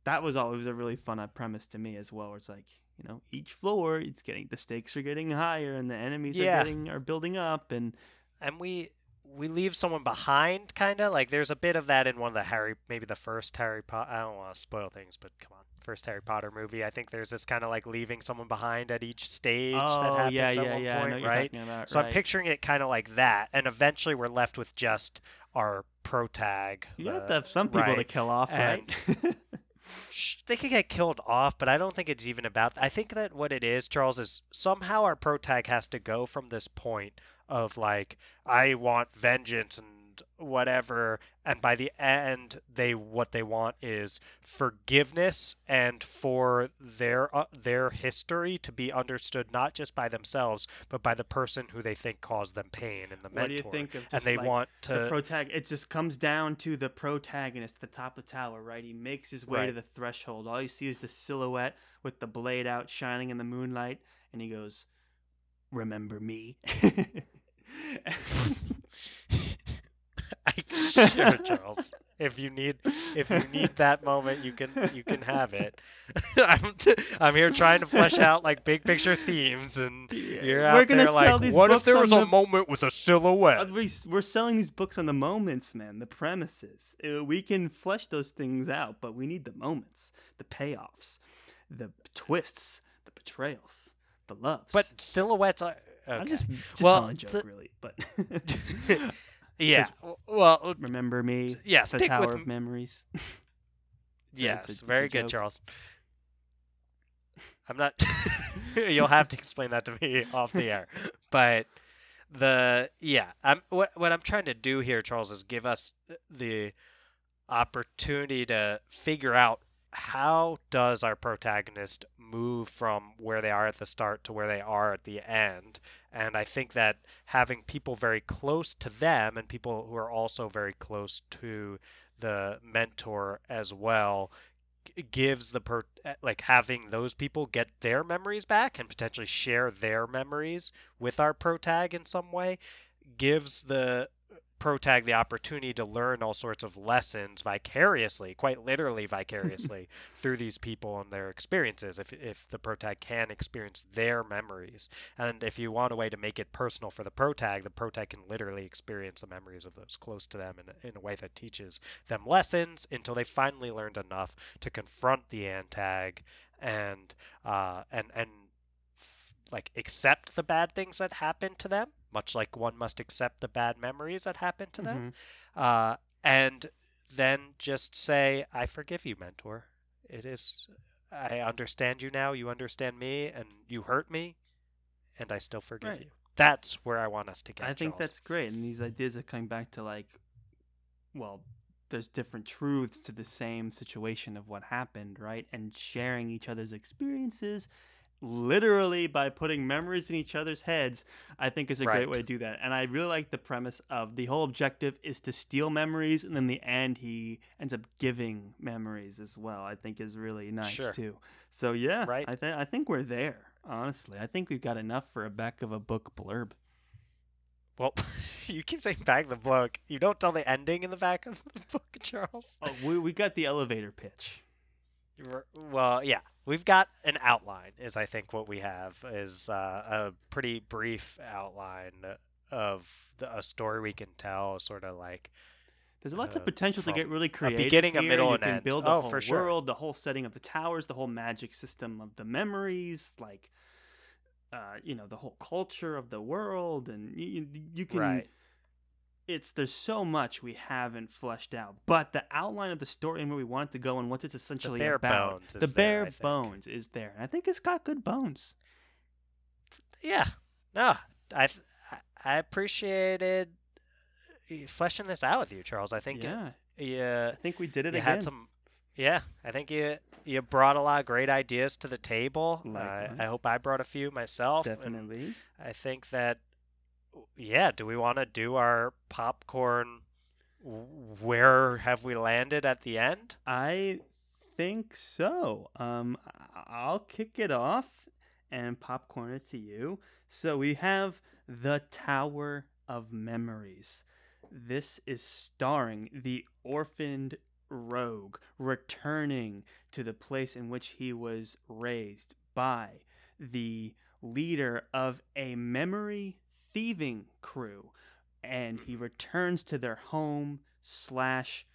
that was always a really fun uh, premise to me as well. Where it's like you know each floor, it's getting the stakes are getting higher and the enemies Yeah. are getting are building up, and and we we leave someone behind kind of like there's a bit of that in one of the harry maybe the first harry potter i don't want to spoil things but come on first harry potter movie i think there's this kind of like leaving someone behind at each stage that oh happens yeah at yeah one yeah, point know what you're right about. so i'm picturing it kind of like that and eventually we're left with just our pro tag You uh, have to have some people to kill off, right? they could get killed off, but I don't think it's even about. I think that what it is, Charles, is somehow our pro tag has to go from this point of like I want vengeance and whatever, and by the end, they what they want is forgiveness and for their uh, their history to be understood not just by themselves but by the person who they think caused them pain in the what do mentor. you think of just and they like, want the to protag- it just comes down to the protagonist at the top of the tower, right? He makes his way to the threshold. All you see is the silhouette with the blade out shining in the moonlight, and he goes, "Remember me." I, sure, Charles. if you need if you need that moment, you can you can have it. I'm t- I'm here trying to flesh out like big picture themes, and you're out We're gonna there sell like, these what if books there on was a the- moment with a silhouette? We, we're selling these books on the moments, man. The premises. Uh, We can flesh those things out, but we need the moments, the payoffs, the twists, the betrayals, the loves. But silhouettes are. I'm just, just Well, telling a joke, the- really. But yeah. Well, remember me? yeah, the stick Tower with of Memories. yes, it's a very good, joke. Charles. I'm not. You'll have to explain that to me off the air, but the yeah, I'm what what I'm trying to do here, Charles, is give us uh, the opportunity to figure out how does our protagonist move from where they are at the start to where they are at the end? And i think that having people very close to them and people who are also very close to the mentor as well gives the per eh, like having those people get their memories back and potentially share their memories with our protag in some way gives the protag the opportunity to learn all sorts of lessons vicariously quite literally vicariously through these people and their experiences if, if the protag can experience their memories. And if you want a way to make it personal for the protag the protag can literally experience the memories of those close to them in, a- in a way that teaches them lessons until they finally learned enough to confront the antag and uh, and and like accept the bad things that happened to them much like one must accept the bad memories that happened to them Mhm. uh, and then just say, "I forgive you, mentor. It is, I understand you now. You understand me, and you hurt me, and I still forgive Right. you." That's where I want us to get. I think Charles. that's great. And these ideas are coming back to like, well, there's different truths to the same situation of what happened, right? And sharing each other's experiences literally by putting memories in each other's heads, I think is a great way to do that. And I really like the premise of the whole objective is to steal memories, and then the end he ends up giving memories as well. I think is really nice Sure. too. So yeah, Right. I think I think we're there. Honestly, I think we've got enough for a back of a book blurb. Well, you keep saying back of the book. You don't tell the ending in the back of the book, Charles. Oh, we, we got the elevator pitch. Well, yeah, we've got an outline. Is I think what we have is uh, a pretty brief outline of the, a story we can tell, sort of like There's lots of uh, potential to get really creative. beginning, a here. middle, you and can end. build the Oh, whole for sure. world, the whole setting of the towers, the whole magic system of the memories, like, uh, you know, the whole culture of the world, and you, you can. right. It's there's so much we haven't fleshed out, but the outline of the story and where we want it to go and what it's essentially bare about, bones the there, bare bones is there, and I think it's got good bones. Yeah. No, I I- appreciated uh, fleshing this out with you, Charles. I think yeah, you, I think we did it you again. had some. Yeah, I think you you brought a lot of great ideas to the table. I, I hope I brought a few myself. Definitely. I think that, yeah. Do we want to do our popcorn? Where have we landed at the end? I think so. Um, I'll kick it off and popcorn it to you. So we have the Tower of Memories. This is starring the orphaned rogue returning to the place in which he was raised by the leader of a memory thieving crew and he mm-hmm. returns to their home slash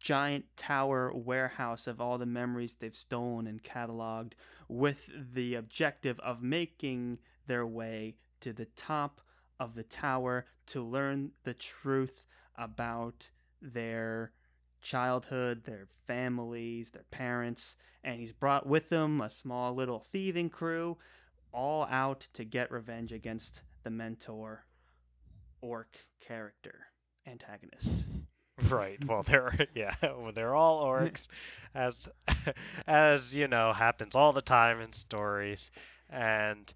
giant tower warehouse of all the memories they've stolen and cataloged with the objective of making their way to the top of the tower to learn the truth about their childhood, their families, their parents, and he's brought with him a small little thieving crew all out to get revenge against the mentor orc character antagonist. Right. Well, they're yeah, well, they're all orcs, as as you know happens all the time in stories, and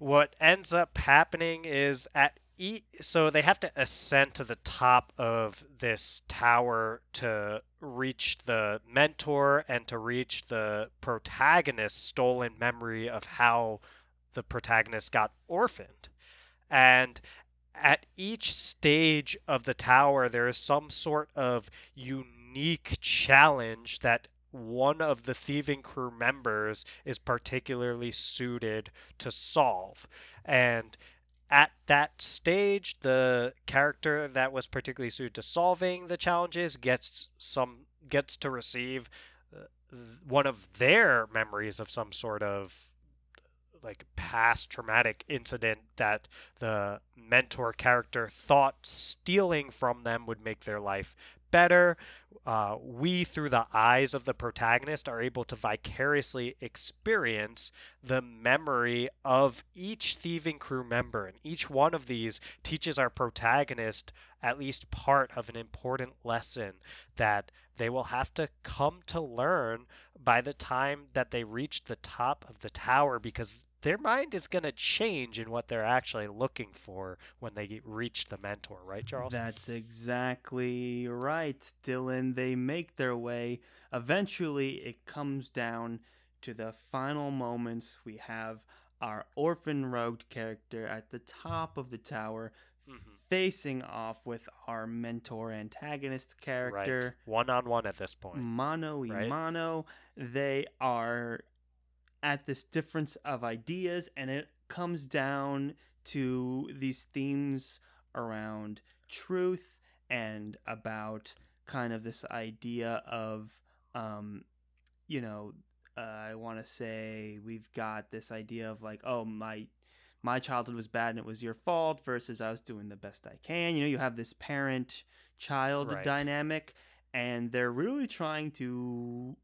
what ends up happening is at e- so they have to ascend to the top of this tower to reach the mentor and to reach the protagonist's stolen memory of how the protagonist got orphaned, and at each stage of the tower, there is some sort of unique challenge that one of the thieving crew members is particularly suited to solve. And at that stage, the character that was particularly suited to solving the challenges gets some gets to receive uh, one of their memories of some sort of like past traumatic incident that the mentor character thought stealing from them would make their life better. Uh, we, through the eyes of the protagonist, are able to vicariously experience the memory of each thieving crew member. And each one of these teaches our protagonist at least part of an important lesson that they will have to come to learn by the time that they reach the top of the tower because their mind is going to change in what they're actually looking for when they reach the mentor, right, Charles? That's exactly right, Dylan. They make their way. Eventually, it comes down to the final moments. We have our orphan rogue character at the top of the tower. Mm-hmm. Facing off with our mentor antagonist character. One on one at this point. Mano y right? mano. They are at this difference of ideas, and it comes down to these themes around truth and about kind of this idea of, um, you know, uh, I want to say we've got this idea of like, oh, my my childhood was bad and it was your fault versus I was doing the best I can. You know, you have this parent child right. dynamic, and they're really trying to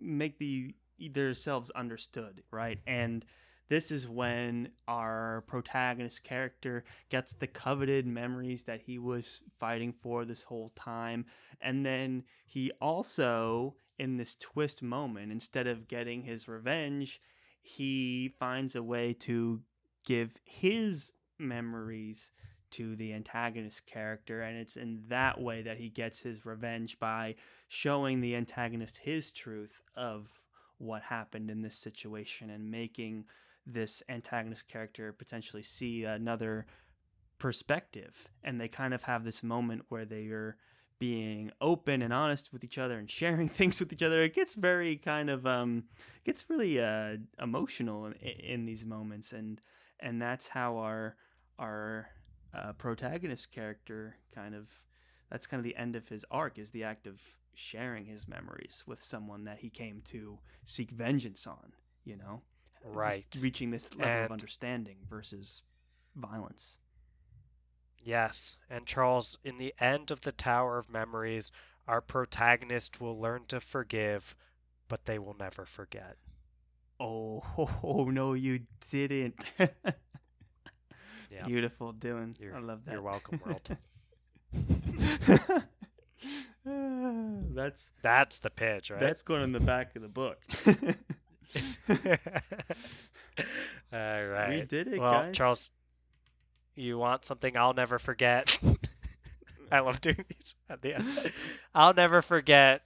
make the themselves understood, right? And this is when our protagonist character gets the coveted memories that he was fighting for this whole time. And then he also, in this twist moment, instead of getting his revenge, he finds a way to give his memories to the antagonist character. And it's in that way that he gets his revenge by showing the antagonist his truth of what happened in this situation and making this antagonist character potentially see another perspective. And they kind of have this moment where they are being open and honest with each other and sharing things with each other. It gets very kind of um gets really uh emotional in, in these moments. And and that's how our our uh, protagonist character kind of that's kind of the end of his arc is the act of sharing his memories with someone that he came to seek vengeance on, you know? Right. Just reaching this level and of understanding versus violence. Yes. And Charles, in the end of the Tower of Memories, our protagonist will learn to forgive, but they will never forget. Oh, oh no, you didn't. yeah. Beautiful, Dylan. You're, I love that. You're welcome, world. that's that's the pitch, right? That's going in the back of the book. All right. We did it, well, guys. Charles, you want something I'll never forget? I love doing these at the end. I'll never forget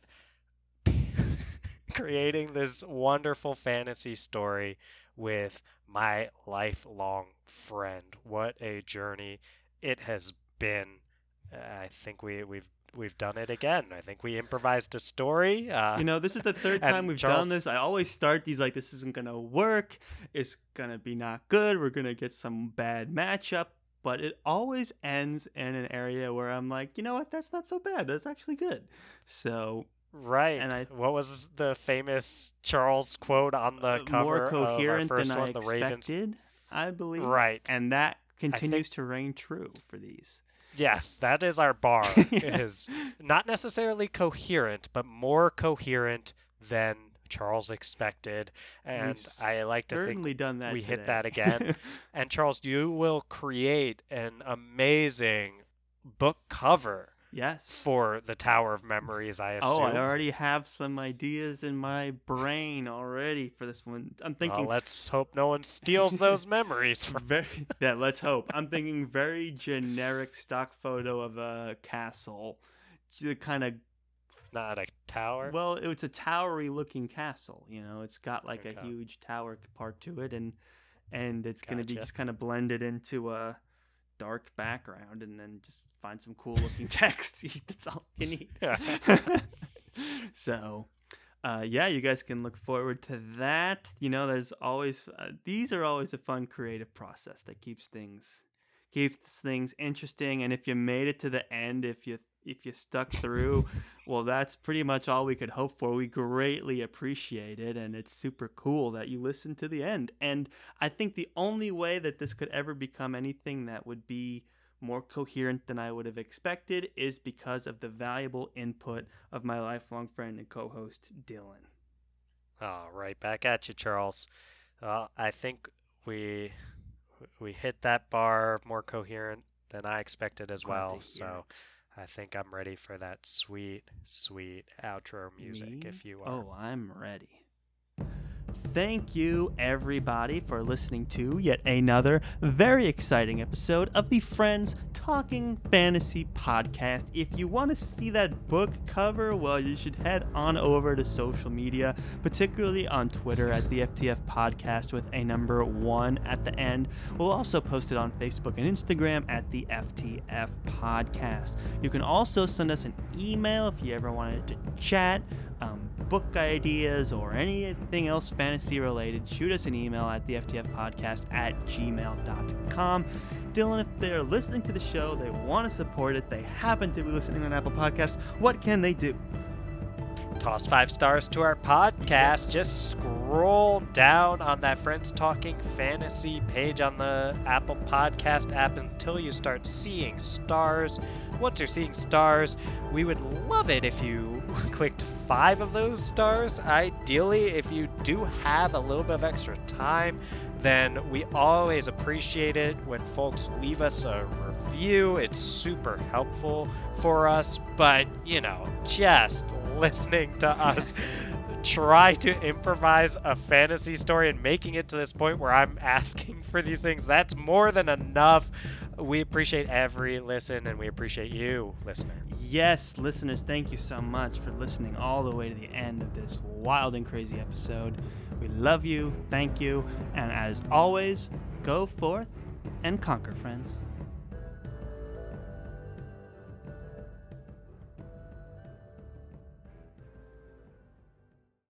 creating this wonderful fantasy story with my lifelong friend. What a journey it has been. Uh, I think we we've we've done it again. I think we improvised a story. Uh, you know, this is the third time we've Charles... done this. I always start these like this isn't gonna work. It's gonna be not good. We're gonna get some bad matchup. But it always ends in an area where I'm like, you know what? That's not so bad. That's actually good. So Right. And I, what was the famous Charles quote on the uh, cover more coherent of than one, I expected, Ravens? I believe. Right. And that continues think... to reign true for these. Yes, that is our bar. It is not necessarily coherent, but more coherent than Charles expected, and We've I like to think done that we today. hit that again. and Charles, you will create an amazing book cover Yes. For the Tower of Memories, I assume. Oh, I already have some ideas in my brain already for this one. I'm thinking. Well, let's hope no one steals those memories. From... Very, yeah, let's hope. I'm thinking very generic stock photo of a castle, kind of. Not a tower. Well, it's a towery looking castle. You know, it's got like okay. a huge tower part to it, and and it's gotcha. going to be just kind of blended into a dark background and then just find some cool looking text. That's all you need. so, uh, yeah, you guys can look forward to that. You know, there's always uh, these are always a fun creative process that keeps things keeps things interesting. And if you made it to the end, if you if you stuck through, well, that's pretty much all we could hope for. We greatly appreciate it, and it's super cool that you listened to the end. And I think the only way that this could ever become anything that would be more coherent than I would have expected is because of the valuable input of my lifelong friend and co-host Dylan. All right, back at you, Charles. Uh, I think we we hit that bar more coherent than I expected as well. So I think I'm ready for that sweet, sweet outro music Me? if you oh, are. Oh, I'm ready. Thank you, everybody, for listening to yet another very exciting episode of the Friends Talking Fantasy podcast. If you want to see that book cover, well, you should head on over to social media, particularly on Twitter at the FTF podcast with a number one at the end. We'll also post it on Facebook and Instagram at the FTF podcast. You can also send us an email if you ever wanted to chat um, book ideas or anything else fantasy related, shoot us an email at the FTF podcast at gmail.com. Dylan, if they're listening to the show, they want to support it, they happen to be listening on Apple Podcasts, what can they do? Toss five stars to our podcast. Just scroll down on that Friends Talking Fantasy page on the Apple Podcast app until you start seeing stars. Once you're seeing stars, we would love it if you clicked five of those stars. Ideally, if you do have a little bit of extra time, then we always appreciate it when folks leave us a review. It's super helpful for us, but you know, just listening to us try to improvise a fantasy story and making it to this point where I'm asking for these things, that's more than enough. We appreciate every listen and we appreciate you, listener. Yes, listeners, thank you so much for listening all the way to the end of this wild and crazy episode. We love you, thank you, and as always, go forth and conquer, friends.